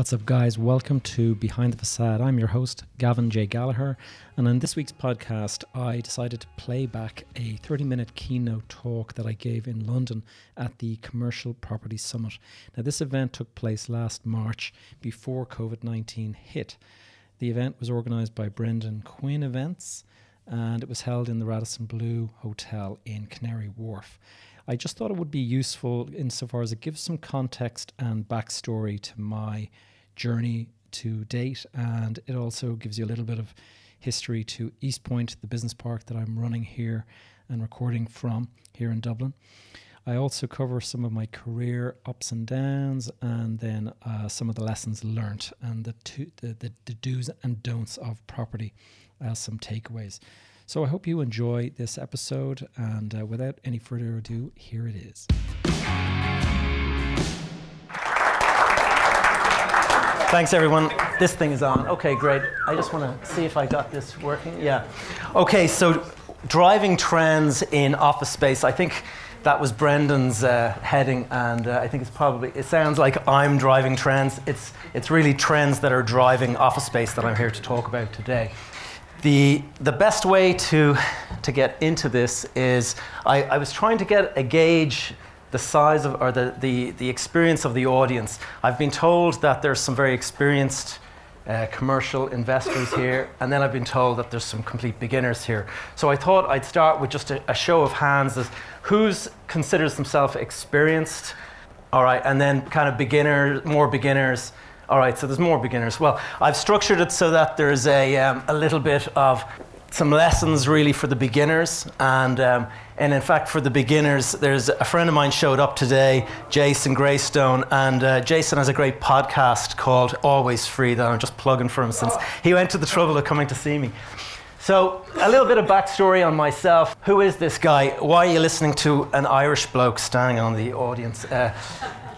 What's up, guys? Welcome to Behind the Facade. I'm your host, Gavin J. Gallagher, and on this week's podcast, I decided to play back a 30 minute keynote talk that I gave in London at the Commercial Property Summit. Now, this event took place last March before COVID 19 hit. The event was organised by Brendan Quinn Events and it was held in the Radisson Blu Hotel in Canary Wharf. I just thought it would be useful insofar as it gives some context and backstory to my journey to date, and it also gives you a little bit of history to East Point, the business park that I'm running here and recording from here in Dublin. I also cover some of my career ups and downs, and then uh, some of the lessons learnt and the, two, the, the, the do's and don'ts of property as some takeaways. So I hope you enjoy this episode, and uh, without any further ado, here it is. Thanks, everyone. This thing is on. Okay, great. I just want to see if I got this working. Yeah. Okay, so driving trends in office space. I think that was Brendan's uh, heading, and uh, I think it's probably, it sounds like I'm driving trends. It's, it's really trends that are driving office space that I'm here to talk about today. The, the best way to, to get into this is I, I was trying to get a gauge the size of or the, the, the experience of the audience. I've been told that there's some very experienced uh, commercial investors here, and then I've been told that there's some complete beginners here. So I thought I'd start with just a, a show of hands as who's considers themselves experienced, all right, and then kind of beginner, more beginners, all right, so there's more beginners. Well, I've structured it so that there's a, um, a little bit of some lessons really for the beginners. And um, and in fact for the beginners there's a friend of mine showed up today jason greystone. And uh, jason has a great podcast called always free that i'm just plugging for him since he went to the trouble of coming to see me. So a little bit of backstory on myself. Who is this guy? Why are you listening to an irish bloke standing on the audience? Uh,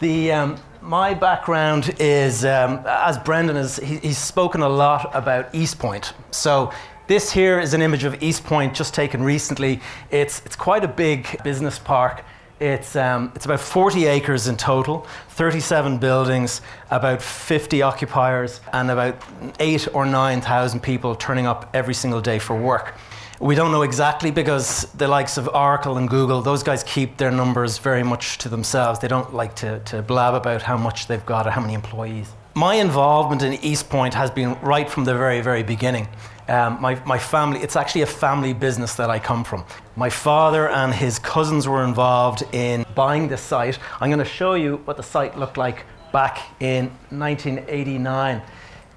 the um, my background is, um, as Brendan has, he, he's spoken a lot about East Point. So this here is an image of East Point just taken recently. It's, it's quite a big business park. It's, um, it's about 40 acres in total, 37 buildings, about 50 occupiers, and about eight or 9,000 people turning up every single day for work. We don't know exactly because the likes of Oracle and Google, those guys keep their numbers very much to themselves. They don't like to, to blab about how much they've got or how many employees. My involvement in East Point has been right from the very, very beginning. Um, my, my family, it's actually a family business that I come from. My father and his cousins were involved in buying this site. I'm going to show you what the site looked like back in 1989.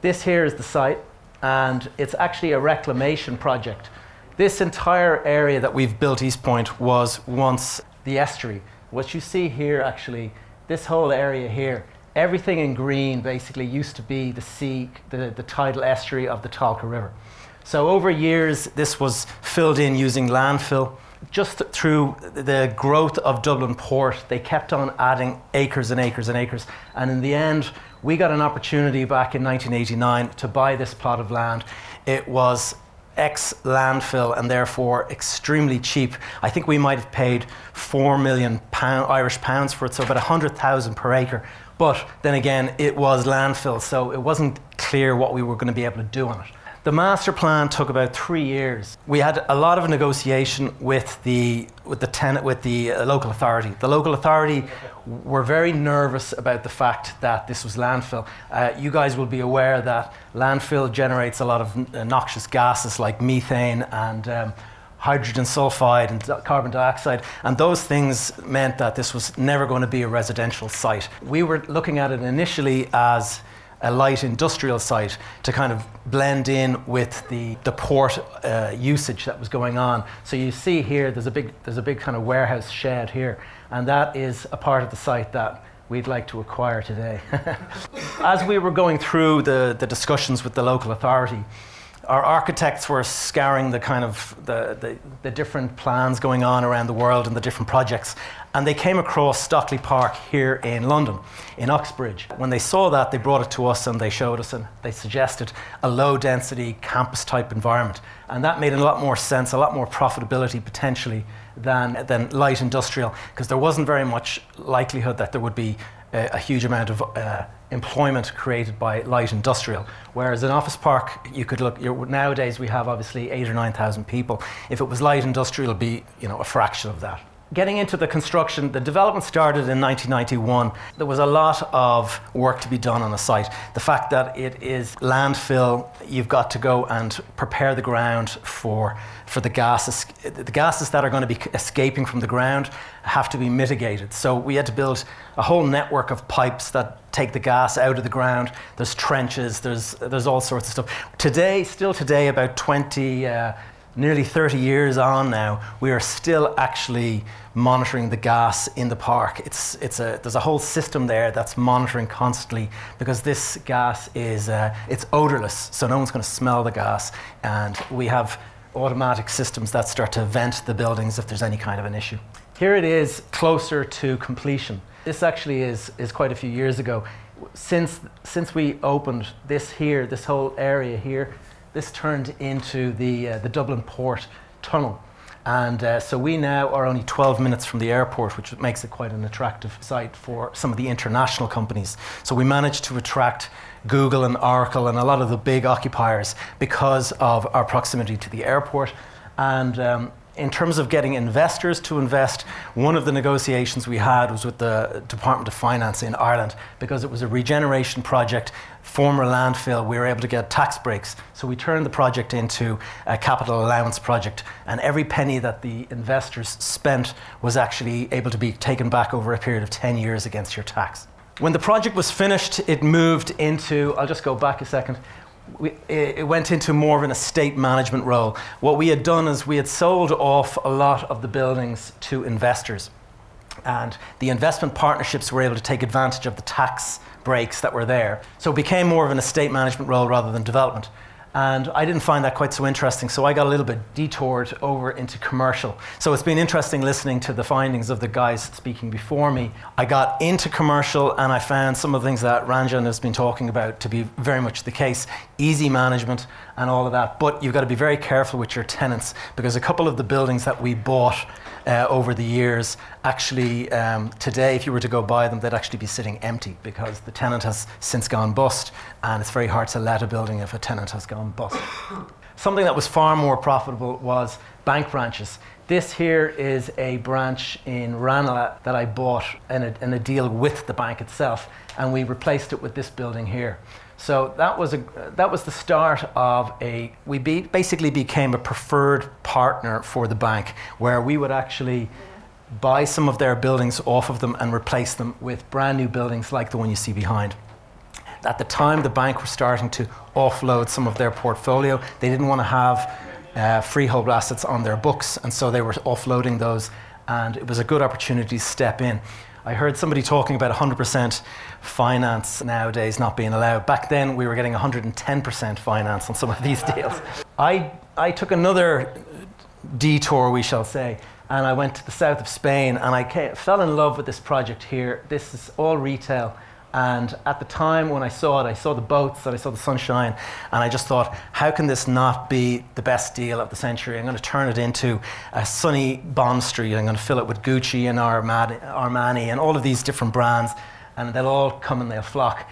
This here is the site, and it's actually a reclamation project. This entire area that we've built East Point was once the estuary. What you see here, actually, this whole area here, everything in green basically used to be the sea, the, the tidal estuary of the Tolka River. So over years, this was filled in using landfill. Just through the growth of Dublin Port, they kept on adding acres and acres and acres. And in the end, we got an opportunity back in 1989 to buy this plot of land. It was ex landfill and therefore extremely cheap. I think we might have paid four million pound, Irish pounds for it, so about 100,000 per acre. But then again, it was landfill, so it wasn't clear what we were going to be able to do on it. The master plan took about three years. We had a lot of negotiation with the with the tenant with the uh, local authority. The local authority were very nervous about the fact that this was landfill. Uh, you guys will be aware that landfill generates a lot of uh, noxious gases like methane and um, hydrogen sulfide and carbon dioxide, and those things meant that this was never going to be a residential site. We were looking at it initially as a light industrial site to kind of blend in with the, the port uh, usage that was going on. So you see here, there's a big, there's a big kind of warehouse shed here, and that is a part of the site that we'd like to acquire today. As we were going through the, the discussions with the local authority, our architects were scouring the kind of the, the, the, different plans going on around the world and the different projects and they came across Stockley Park here in London in Uxbridge. When they saw that they brought it to us and they showed us and they suggested a low density campus type environment and that made a lot more sense a lot more profitability potentially than, than light industrial because there wasn't very much likelihood that there would be a, a huge amount of uh, employment created by light industrial. Whereas in office park, you could look. Nowadays, we have obviously eight or nine thousand people. If it was light industrial, it'd be you know a fraction of that getting into the construction, the development started in 1991. There was a lot of work to be done on the site. The fact that it is landfill, you've got to go and prepare the ground for, for the gases. The gases that are going to be escaping from the ground have to be mitigated. So we had to build a whole network of pipes that take the gas out of the ground. There's trenches, there's, there's all sorts of stuff. Today, still today, about 20, uh, nearly 30 years on now, we are still actually monitoring the gas in the park. It's, it's a, there's a whole system there that's monitoring constantly because this gas is uh, it's odorless, so no one's going to smell the gas. And we have automatic systems that start to vent the buildings if there's any kind of an issue. Here it is closer to completion. This actually is, is quite a few years ago. Since, since we opened this here, this whole area here, this turned into the, uh, the Dublin Port Tunnel. And uh, so we now are only 12 minutes from the airport, which makes it quite an attractive site for some of the international companies. So we managed to attract Google and Oracle and a lot of the big occupiers because of our proximity to the airport. And um, in terms of getting investors to invest, one of the negotiations we had was with the Department of Finance in Ireland because it was a regeneration project, former landfill. We were able to get tax breaks. So we turned the project into a capital allowance project, and every penny that the investors spent was actually able to be taken back over a period of 10 years against your tax. When the project was finished, it moved into, I'll just go back a second we, it went into more of an estate management role. What we had done is we had sold off a lot of the buildings to investors. And the investment partnerships were able to take advantage of the tax breaks that were there. So it became more of an estate management role rather than development. And I didn't find that quite so interesting, so I got a little bit detoured over into commercial. So it's been interesting listening to the findings of the guys speaking before me. I got into commercial and I found some of the things that Ranjan has been talking about to be very much the case easy management and all of that. But you've got to be very careful with your tenants because a couple of the buildings that we bought uh, over the years. Actually, um, today, if you were to go buy them, they'd actually be sitting empty because the tenant has since gone bust, and it's very hard to let a building if a tenant has gone bust. Something that was far more profitable was bank branches. This here is a branch in Ranelagh that I bought in a, in a deal with the bank itself, and we replaced it with this building here. So that was, a, that was the start of a, we be, basically became a preferred partner for the bank where we would actually buy some of their buildings off of them and replace them with brand new buildings like the one you see behind. At the time, the bank was starting to offload some of their portfolio. They didn't want to have uh, freehold assets on their books, and so they were offloading those, and it was a good opportunity to step in. I heard somebody talking about 100% finance nowadays not being allowed. Back then, we were getting 110% finance on some of these deals. I, I took another detour, we shall say, and I went to the south of Spain and I came, fell in love with this project here. This is all retail. And at the time when I saw it, I saw the boats and I saw the sunshine, and I just thought, how can this not be the best deal of the century? I'm going to turn it into a sunny Bond Street. I'm going to fill it with Gucci and Armani and all of these different brands, and they'll all come and they'll flock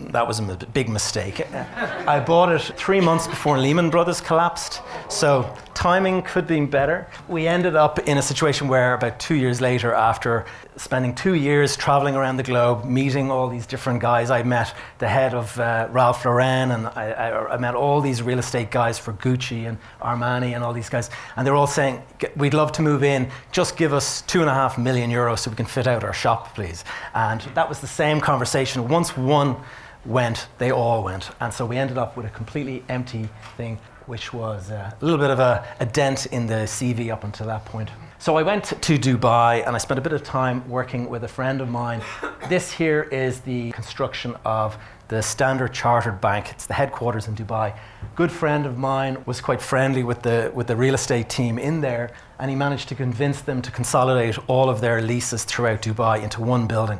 that was a big mistake. I bought it three months before Lehman Brothers collapsed, so timing could be better. We ended up in a situation where, about two years later, after spending two years traveling around the globe, meeting all these different guys, I met the head of uh, Ralph Lauren, and I, I, I, met all these real estate guys for Gucci and Armani and all these guys, and they're all saying, "We'd love to move in. Just give us two and a half million euros so we can fit out our shop, please." And that was the same conversation. Once one went, they all went. And so we ended up with a completely empty thing, which was a little bit of a, a dent in the CV up until that point. So I went to Dubai and I spent a bit of time working with a friend of mine. This here is the construction of the Standard Chartered Bank. It's the headquarters in Dubai. Good friend of mine was quite friendly with the with the real estate team in there, and he managed to convince them to consolidate all of their leases throughout Dubai into one building.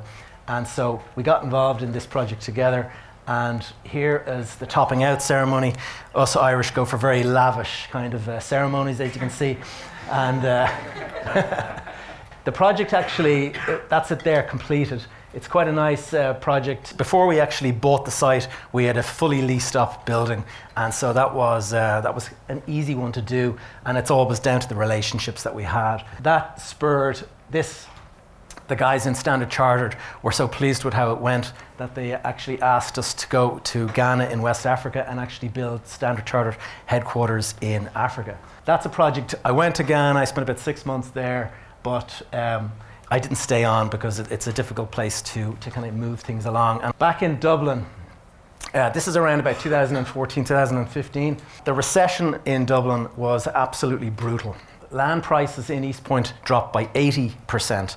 And so we got involved in this project together. And here is the topping out ceremony. Us Irish go for very lavish kind of uh, ceremonies, as you can see. And uh, the project actually, that's it there, completed. it's quite a nice uh, project. Before we actually bought the site, we had a fully leased up building, and so that was uh, that was an easy one to do. And it's always down to the relationships that we had. That spurred this. The guys in Standard Chartered were so pleased with how it went that they actually asked us to go to Ghana in West Africa and actually build Standard Chartered headquarters in Africa. That's a project. I went to Ghana. I spent about six months there, but. Um, I didn't stay on because it, it's a difficult place to, to kind of move things along. And back in Dublin, uh, this is around about 2014, 2015. The recession in Dublin was absolutely brutal. Land prices in East Point dropped by 80%.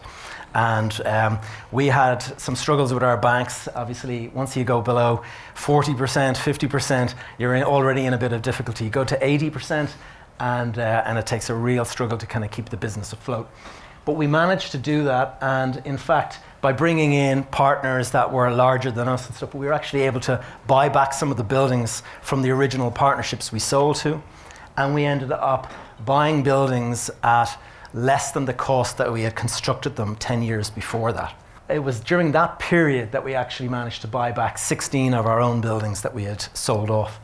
And um, we had some struggles with our banks. Obviously, once you go below 40%, 50%, you're in already in a bit of difficulty. You go to 80%, and, uh, and it takes a real struggle to kind of keep the business afloat. But we managed to do that, and in fact, by bringing in partners that were larger than us and stuff, we were actually able to buy back some of the buildings from the original partnerships we sold to, and we ended up buying buildings at less than the cost that we had constructed them 10 years before that. It was during that period that we actually managed to buy back 16 of our own buildings that we had sold off.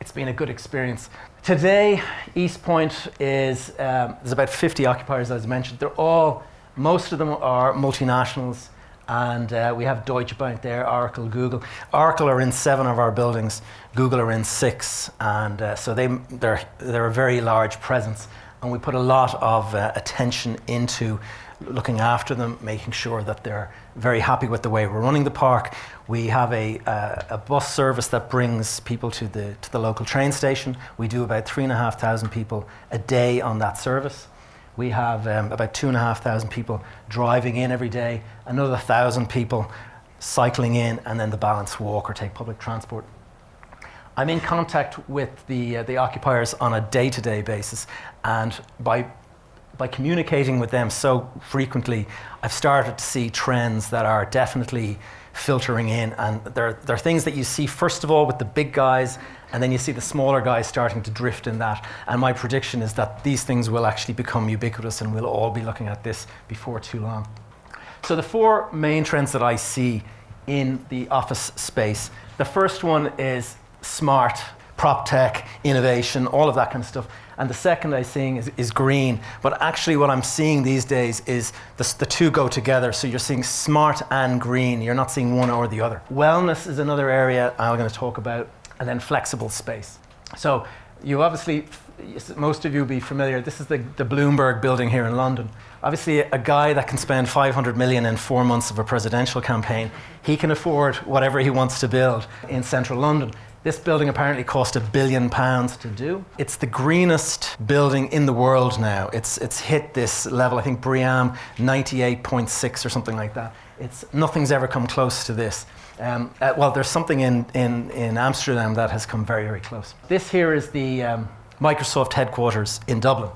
It's been a good experience. Today, East Point is um, there's about 50 occupiers, as I mentioned. They're all, most of them are multinationals, and uh, we have Deutsche Bank there, Oracle, Google. Oracle are in seven of our buildings, Google are in six, and uh, so they they're they're a very large presence, and we put a lot of uh, attention into looking after them, making sure that they're very happy with the way we're running the park. We have a, uh, a bus service that brings people to the, to the local train station. We do about 3,500 people a day on that service. We have um, about 2,500 people driving in every day, another 1,000 people cycling in, and then the balance walk or take public transport. I'm in contact with the, uh, the occupiers on a day to day basis, and by by communicating with them so frequently, I've started to see trends that are definitely filtering in. And there, there are things that you see, first of all, with the big guys, and then you see the smaller guys starting to drift in that. And my prediction is that these things will actually become ubiquitous, and we'll all be looking at this before too long. So, the four main trends that I see in the office space the first one is smart, prop tech, innovation, all of that kind of stuff and the second I'm seeing is, is green. But actually, what I'm seeing these days is the, the two go together. So you're seeing smart and green. You're not seeing one or the other. Wellness is another area I'm going to talk about, and then flexible space. So you obviously, most of you will be familiar. This is the, the Bloomberg building here in London. Obviously, a guy that can spend 500 million in four months of a presidential campaign, he can afford whatever he wants to build in central London. This building apparently cost a billion pounds to do. It's the greenest building in the world now. It's, it's hit this level, I think BREEAM 98.6 or something like that. It's, nothing's ever come close to this. Um, uh, well, there's something in, in, in Amsterdam that has come very, very close. This here is the um, Microsoft headquarters in Dublin.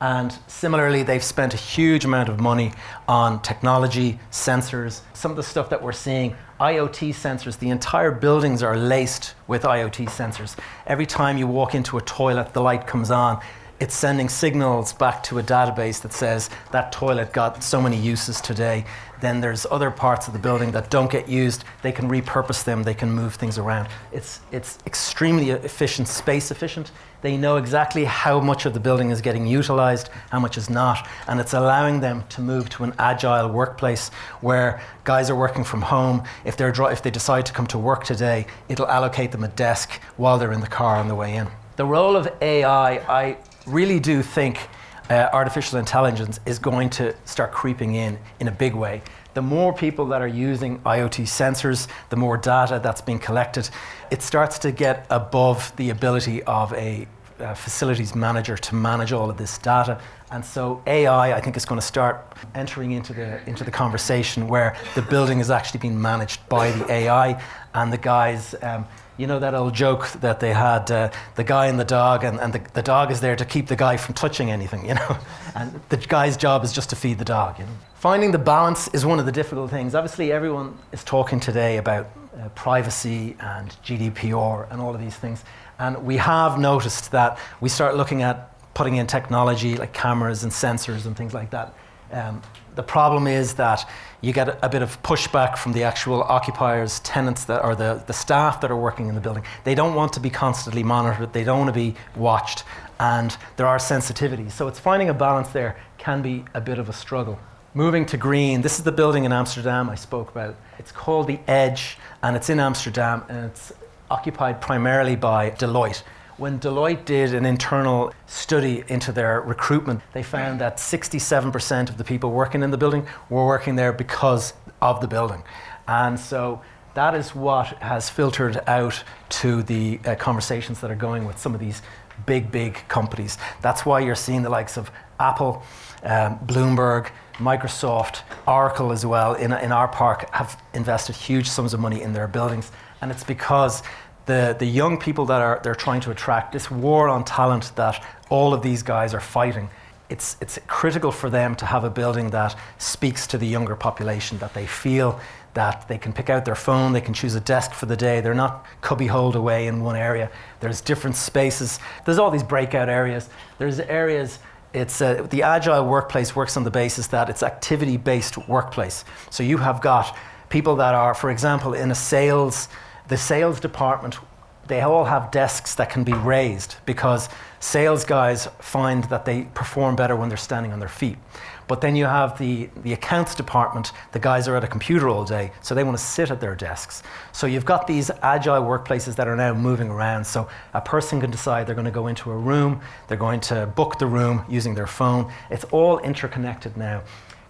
And similarly, they've spent a huge amount of money on technology, sensors, some of the stuff that we're seeing IoT sensors. The entire buildings are laced with IoT sensors. Every time you walk into a toilet, the light comes on. It's sending signals back to a database that says that toilet got so many uses today. Then there's other parts of the building that don't get used. They can repurpose them, they can move things around. It's, it's extremely efficient, space efficient. They know exactly how much of the building is getting utilized, how much is not, and it's allowing them to move to an agile workplace where guys are working from home. If, they're, if they decide to come to work today, it'll allocate them a desk while they're in the car on the way in. The role of AI, I really do think uh, artificial intelligence is going to start creeping in in a big way. The more people that are using IoT sensors, the more data that's being collected, it starts to get above the ability of a uh, facilities manager to manage all of this data. And so AI, I think, is going to start entering into the into the conversation where the building is actually being managed by the AI, and the guys. Um, you know that old joke that they had uh, the guy and the dog, and, and the, the dog is there to keep the guy from touching anything, you know? And the guy's job is just to feed the dog, you know? Finding the balance is one of the difficult things. Obviously, everyone is talking today about uh, privacy and GDPR and all of these things. And we have noticed that we start looking at putting in technology like cameras and sensors and things like that. Um, the problem is that you get a, bit of pushback from the actual occupiers, tenants that or the, the staff that are working in the building. They don't want to be constantly monitored, they don't want to be watched, and there are sensitivities. So it's finding a balance there can be a bit of a struggle. Moving to green, this is the building in Amsterdam I spoke about. It's called the Edge, and it's in Amsterdam, and it's occupied primarily by Deloitte. When Deloitte did an internal study into their recruitment, they found that 67% of the people working in the building were working there because of the building. And so that is what has filtered out to the uh, conversations that are going with some of these big, big companies. That's why you're seeing the likes of Apple, um, Bloomberg, Microsoft, Oracle as well in, in our park have invested huge sums of money in their buildings. And it's because the, the young people that are they're trying to attract, this war on talent that all of these guys are fighting, it's, it's critical for them to have a building that speaks to the younger population, that they feel that they can pick out their phone, they can choose a desk for the day, they're not cubby holed away in one area. There's different spaces, there's all these breakout areas, there's areas it's uh, the agile workplace works on the basis that it's activity based workplace. So you have got people that are, for example, in a sales the sales department, they all have desks that can be raised because sales guys find that they perform better when they're standing on their feet. But then you have the, the accounts department, the guys are at a computer all day, so they want to sit at their desks. So you've got these agile workplaces that are now moving around. So a person can decide they're going to go into a room, they're going to book the room using their phone. It's all interconnected now.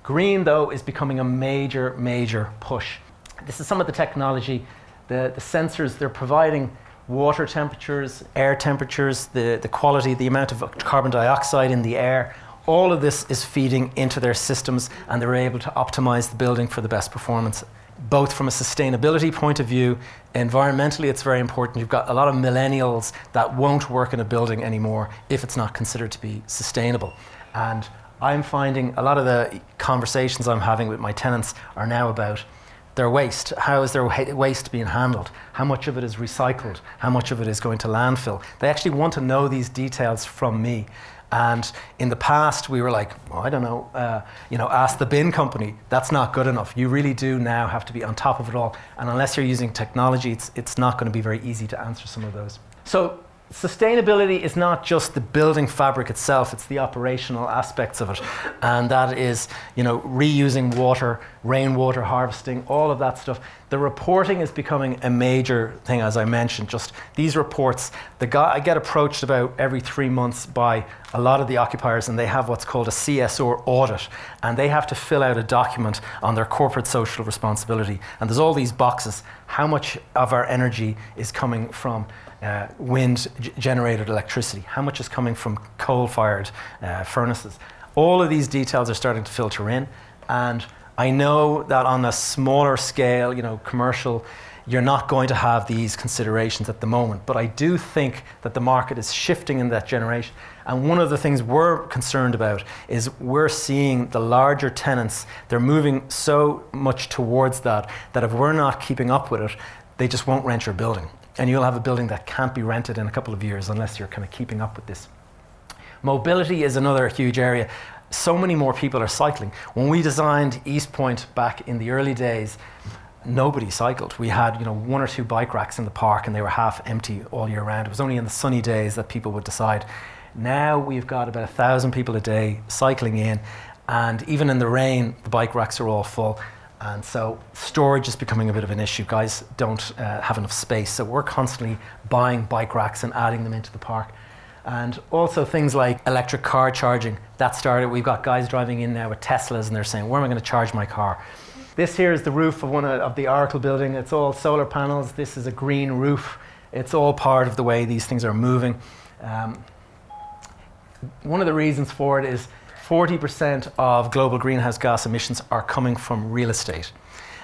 Green, though, is becoming a major, major push. This is some of the technology the, the sensors, they're providing water temperatures, air temperatures, the, the quality, the amount of carbon dioxide in the air. All of this is feeding into their systems and they're able to optimize the building for the best performance. Both from a sustainability point of view, environmentally, it's very important. You've got a lot of millennials that won't work in a building anymore if it's not considered to be sustainable. And I'm finding a lot of the conversations I'm having with my tenants are now about their waste. How is their waste being handled? How much of it is recycled? How much of it is going to landfill? They actually want to know these details from me. And in the past, we were like, well, I don't know, uh, you know, ask the bin company. That's not good enough. You really do now have to be on top of it all. And unless you're using technology, it's, it's not going to be very easy to answer some of those. So sustainability is not just the building fabric itself, it's the operational aspects of it. And that is, you know, reusing water, rainwater harvesting, all of that stuff. The reporting is becoming a major thing, as I mentioned. Just these reports, the guy, I get approached about every three months by a lot of the occupiers, and they have what's called a CSR audit, and they have to fill out a document on their corporate social responsibility. And there's all these boxes. How much of our energy is coming from uh, wind g- generated electricity, how much is coming from coal fired uh, furnaces. All of these details are starting to filter in, and I know that on a smaller scale, you know, commercial, you're not going to have these considerations at the moment. But I do think that the market is shifting in that generation. And one of the things we're concerned about is we're seeing the larger tenants, they're moving so much towards that, that if we're not keeping up with it, they just won't rent your building and you'll have a building that can't be rented in a couple of years unless you're kind of keeping up with this. Mobility is another huge area. So many more people are cycling. When we designed East Point back in the early days, nobody cycled. We had, you know, one or two bike racks in the park and they were half empty all year round. It was only in the sunny days that people would decide. Now we've got about a thousand people a day cycling in, and even in the rain, the bike racks are all full. And so storage is becoming a bit of an issue. Guys don't uh, have enough space. So we're constantly buying bike racks and adding them into the park. And also things like electric car charging. That started, we've got guys driving in now with Teslas and they're saying, where am I going to charge my car? This here is the roof of one of, the Oracle building. It's all solar panels. This is a green roof. It's all part of the way these things are moving. Um, one of the reasons for it is 40% of global greenhouse gas emissions are coming from real estate.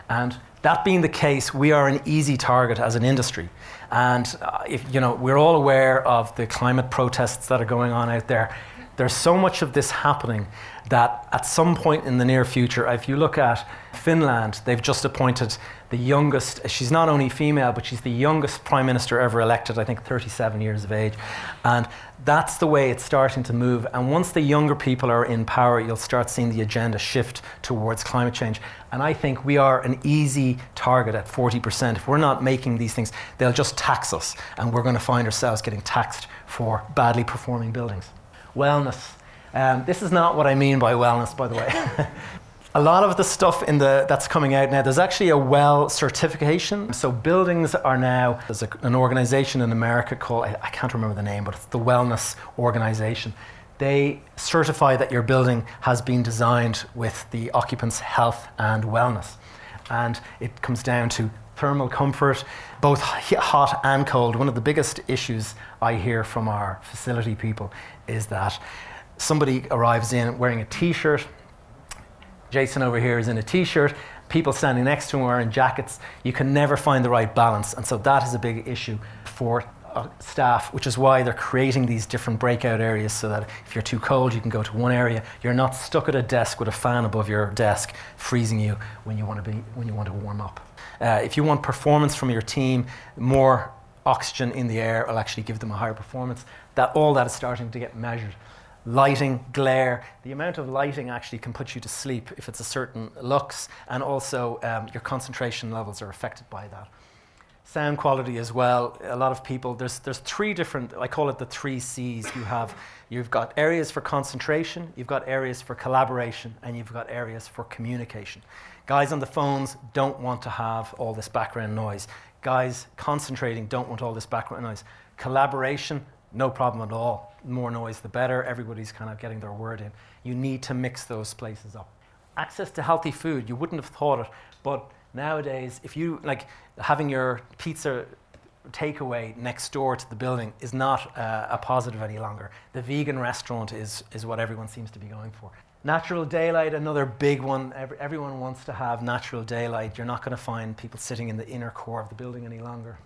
And that being the case, we are an easy target as an industry. And uh, if, you know, we're all aware of the climate protests that are going on out there. there's so much of this happening that at some point in the near future, if you look at Finland, they've just appointed the youngest, she's not only female, but she's the youngest prime minister ever elected, I think 37 years of age. And that's the way it's starting to move. And once the younger people are in power, you'll start seeing the agenda shift towards climate change. And I think we are an easy target at 40%. If we're not making these things, they'll just tax us, and we're going to find ourselves getting taxed for badly performing buildings. Wellness. Um, this is not what I mean by wellness, by the way. a lot of the stuff in the that's coming out now there's actually a well certification. So buildings are now there's a, an organization in america called I, I, can't remember the name but it's the wellness organization. They certify that your building has been designed with the occupants health and wellness. And it comes down to thermal comfort both hot and cold. One of the biggest issues i hear from our facility people is that somebody arrives in wearing a t-shirt Jason over here is in a t shirt. People standing next to him are in jackets. You can never find the right balance. And so that is a big issue for uh, staff, which is why they're creating these different breakout areas so that if you're too cold, you can go to one area. You're not stuck at a desk with a fan above your desk, freezing you when you want to, be, when you want to warm up. Uh, if you want performance from your team, more oxygen in the air will actually give them a higher performance. That, all that is starting to get measured lighting, glare. The amount of lighting actually can put you to sleep if it's a certain lux, and also um, your concentration levels are affected by that. Sound quality as well. A lot of people, there's, there's three different, I call it the three C's. You have, you've got areas for concentration, you've got areas for collaboration, and you've got areas for communication. Guys on the phones don't want to have all this background noise. Guys concentrating don't want all this background noise. Collaboration, no problem at all. More noise, the better. Everybody's kind of getting their word in. You need to mix those places up. Access to healthy food, you wouldn't have thought it, but nowadays, if you like having your pizza takeaway next door to the building is not uh, a positive any longer. The vegan restaurant is, is what everyone seems to be going for. Natural daylight, another big one. Every, everyone wants to have natural daylight. You're not going to find people sitting in the inner core of the building any longer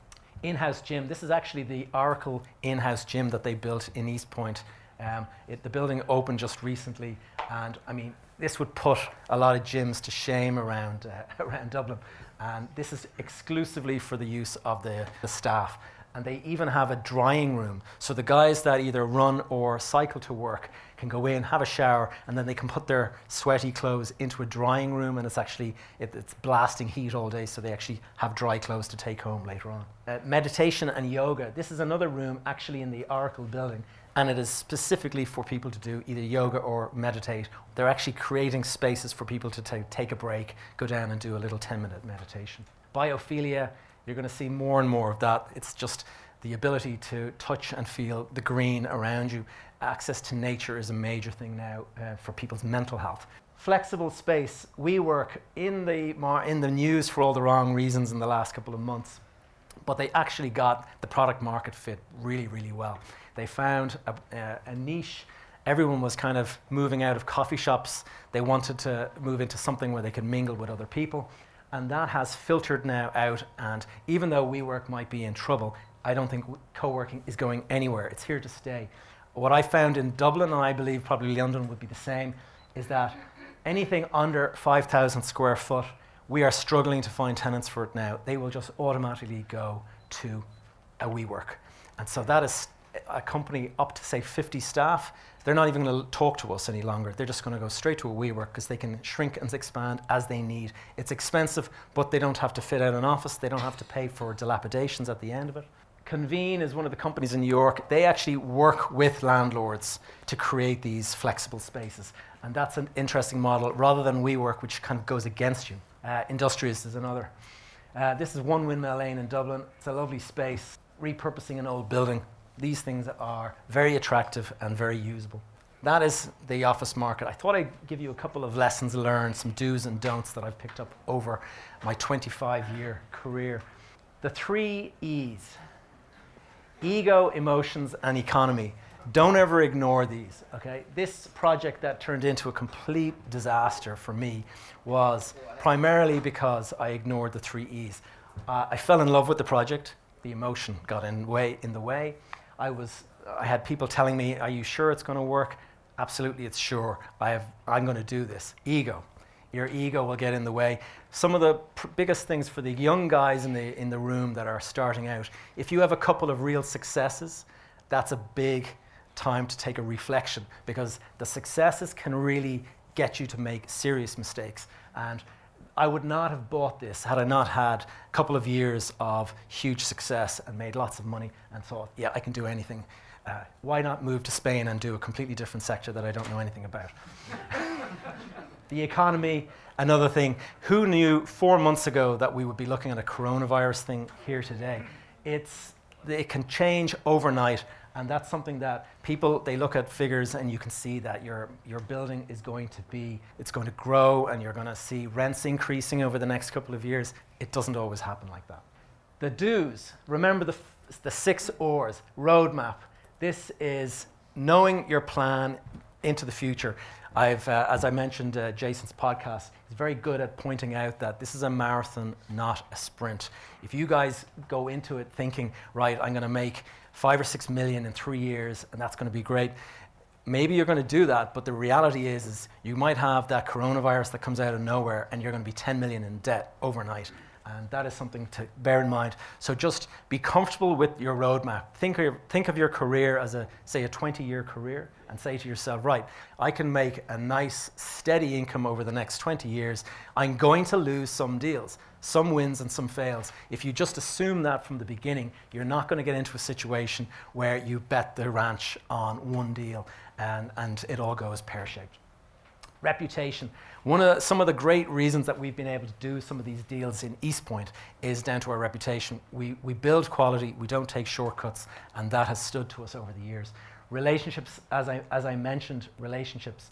in-house gym. This is actually the Oracle in-house gym that they built in East Point. Um, it, the building opened just recently, and I mean, this would put a lot of gyms to shame around, uh, around Dublin. And this is exclusively for the use of the, the staff. And they even have a drying room. So the guys that either run or cycle to work can go in, have a shower, and then they can put their sweaty clothes into a drying room, and it's actually it, it's blasting heat all day, so they actually have dry clothes to take home later on. Uh, meditation and yoga. This is another room actually in the Oracle building, and it is specifically for people to do either yoga or meditate. They're actually creating spaces for people to t- take a break, go down and do a little 10 minute meditation. Biophilia, you're going to see more and more of that. It's just the ability to touch and feel the green around you. Access to nature is a major thing now uh, for people's mental health. Flexible space. WeWork in the, mar- in the news for all the wrong reasons in the last couple of months, but they actually got the product market fit really, really well. They found a, uh, a niche everyone was kind of moving out of coffee shops. They wanted to move into something where they could mingle with other people. And that has filtered now out. And even though WeWork might be in trouble, I don't think co working is going anywhere. It's here to stay. What I found in Dublin, and I believe probably London would be the same, is that anything under 5,000 square foot, we are struggling to find tenants for it now. They will just automatically go to a WeWork. And so that is a company up to say 50 staff, they're not even going to talk to us any longer. They're just going to go straight to a WeWork because they can shrink and expand as they need. It's expensive, but they don't have to fit out an office. They don't have to pay for dilapidations at the end of it. Convene is one of the companies in New York. They actually work with landlords to create these flexible spaces. And that's an interesting model rather than WeWork, which kind of goes against you. Uh, Industrious is another. Uh, this is One Windmill Lane in Dublin. It's a lovely space, repurposing an old building. These things are very attractive and very usable. That is the office market. I thought I'd give you a couple of lessons learned, some do's and don'ts that I've picked up over my 25 year career. The three E's ego, emotions, and economy. Don't ever ignore these, okay? This project that turned into a complete disaster for me was primarily because I ignored the three E's. Uh, I fell in love with the project. The emotion got in, way, in the way. I, was, I had people telling me, Are you sure it's going to work? absolutely, it's sure. I have, I'm going to do this. Ego. Your ego will get in the way. Some of the pr- biggest things for the young guys in the, in the room that are starting out, if you have a couple of real successes, that's a big time to take a reflection because the successes can really get you to make serious mistakes. And I would not have bought this had I not had a couple of years of huge success and made lots of money and thought, yeah, I can do anything. Uh, why not move to Spain and do a completely different sector that I don't know anything about? the economy, another thing. Who knew four months ago that we would be looking at a coronavirus thing here today? It's, it can change overnight and that's something that people they look at figures and you can see that your your building is going to be it's going to grow and you're going to see rents increasing over the next couple of years. It doesn't always happen like that. The do's remember the the six R's roadmap. This is knowing your plan into the future. I've, uh, as I mentioned, uh, Jason's podcast is very good at pointing out that this is a marathon, not a sprint. If you guys go into it thinking, right, I'm going to make five or six million in three years, and that's going to be great. Maybe you're going to do that, but the reality is, is you might have that coronavirus that comes out of nowhere, and you're going to be 10 million in debt overnight. And that is something to bear in mind. So just be comfortable with your roadmap. Think of, think of your career as a, say, a 20 year career and say to yourself, right, I can make a nice, steady income over the next 20 years. I'm going to lose some deals, some wins and some fails. If you just assume that from the beginning, you're not going to get into a situation where you bet the ranch on one deal and, and it all goes pear shaped. Reputation. One of some of the great reasons that we've been able to do some of these deals in East Point is down to our reputation. We, we build quality, we don't take shortcuts, and that has stood to us over the years. Relationships, as I, as I mentioned, relationships.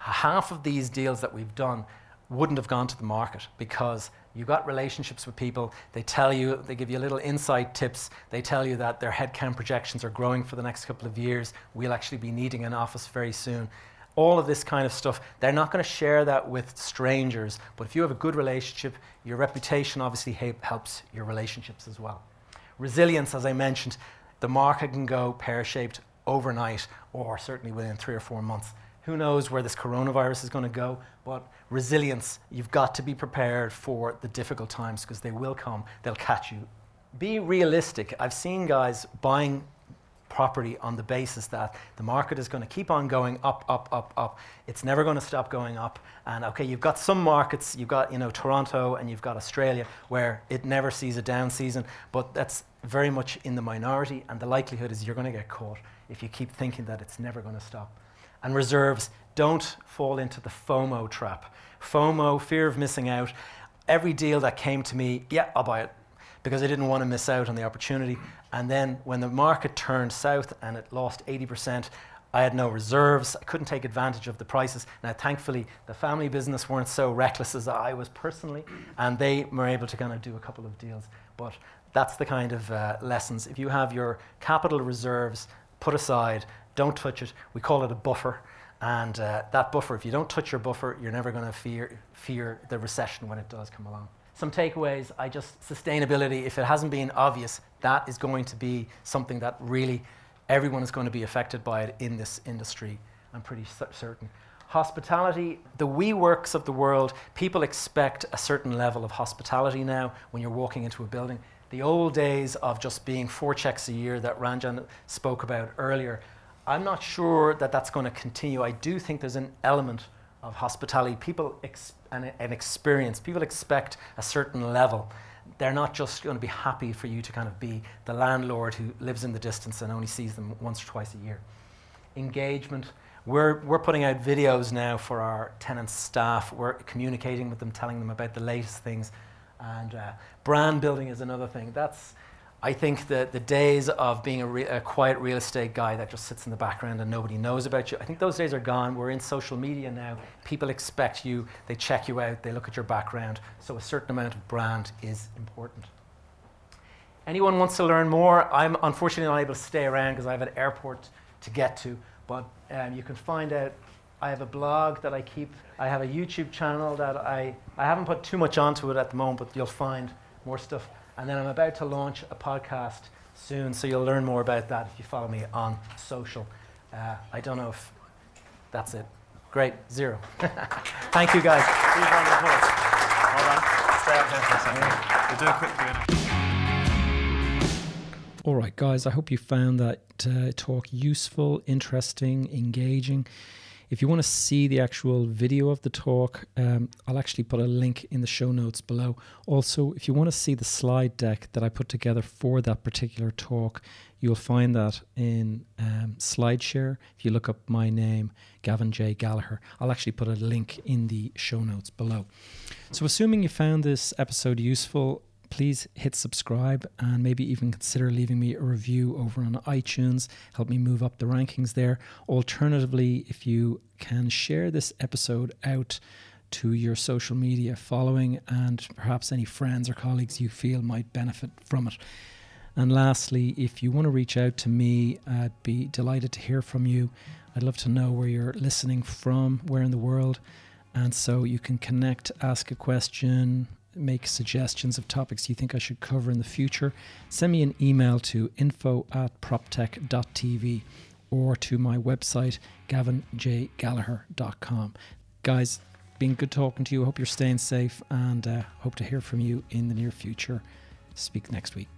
Half of these deals that we've done wouldn't have gone to the market because you got relationships with people. They tell you, they give you little insight tips. They tell you that their headcount projections are growing for the next couple of years. We'll actually be needing an office very soon. All of this kind of stuff. They're not going to share that with strangers, but if you have a good relationship, your reputation obviously helps your relationships as well. Resilience, as I mentioned, the market can go pear shaped overnight or certainly within three or four months. Who knows where this coronavirus is going to go? But resilience, you've got to be prepared for the difficult times because they will come, they'll catch you. Be realistic. I've seen guys buying property on the basis that the market is going to keep on going up, up, up, up. It's never going to stop going up. And okay, you've got some markets, you've got you know Toronto and you've got Australia where it never sees a down season, but that's very much in the minority, and the likelihood is you're going to get caught if you keep thinking that it's never going to stop. And reserves, don't fall into the FOMO trap. FOMO, fear of missing out. Every deal that came to me, yeah, I'll buy it because I didn't want to miss out on the opportunity. And then when the market turned south and it lost 80%, I had no reserves. I couldn't take advantage of the prices. Now, thankfully, the family business weren't so reckless as I was personally, and they were able to kind of do a couple of deals. But that's the kind of uh, lessons. If you have your capital reserves put aside, don't touch it. We call it a buffer. And uh, that buffer, if you don't touch your buffer, you're never going to fear, fear the recession when it does come along. Some takeaways I just, sustainability, if it hasn't been obvious, that is going to be something that really everyone is going to be affected by it in this industry. I'm pretty certain. Hospitality, the WeWorks of the world, people expect a certain level of hospitality now when you're walking into a building. The old days of just being four checks a year that Ranjan spoke about earlier, I'm not sure that that's going to continue. I do think there's an element of hospitality. People ex- and an experience. People expect a certain level. They're not just going to be happy for you to kind of be the landlord who lives in the distance and only sees them once or twice a year. Engagement. We're, we're putting out videos now for our tenants' staff. We're communicating with them, telling them about the latest things. And uh, brand building is another thing. That's, I think that the days of being a, re- a, quiet real estate guy that just sits in the background and nobody knows about you, I think those days are gone. We're in social media now. People expect you, they check you out, they look at your background. So a certain amount of brand is important. Anyone wants to learn more? I'm unfortunately not able to stay around because I have an airport to get to, but um, you can find out. I have a blog that I keep. I have a YouTube channel that I, I haven't put too much onto it at the moment, but you'll find more stuff and then I'm about to launch a podcast soon, so you'll learn more about that if you follow me on social. Uh, I don't know if That's it. Great, zero. Thank you, guys. Please round of applause. Well done. Stay up here for a second. We'll do a quick Q&A. All right, guys, I hope you found that uh, talk useful, interesting, engaging. If you want to see the actual video of the talk, um, I'll actually put a link in the show notes below. Also, if you want to see the slide deck that I put together for that particular talk, you'll find that in um, SlideShare. If you look up my name, Gavin J. Gallagher, I'll actually put a link in the show notes below. So, assuming you found this episode useful, please hit subscribe and maybe even consider leaving me a review over on iTunes. Help me move up the rankings there. Alternatively, if you can share this episode out to your social media following and perhaps any friends or colleagues you feel might benefit from it. And lastly, if you want to reach out to me, I'd be delighted to hear from you. I'd love to know where you're listening from, where in the world. And so you can connect, ask a question, make suggestions of topics you think I should cover in the future, send me an email to info at proptech.tv or to my website, gavinjgallagher.com. Guys, been good talking to you. Hope you're staying safe and uh, hope to hear from you in the near future. Speak next week.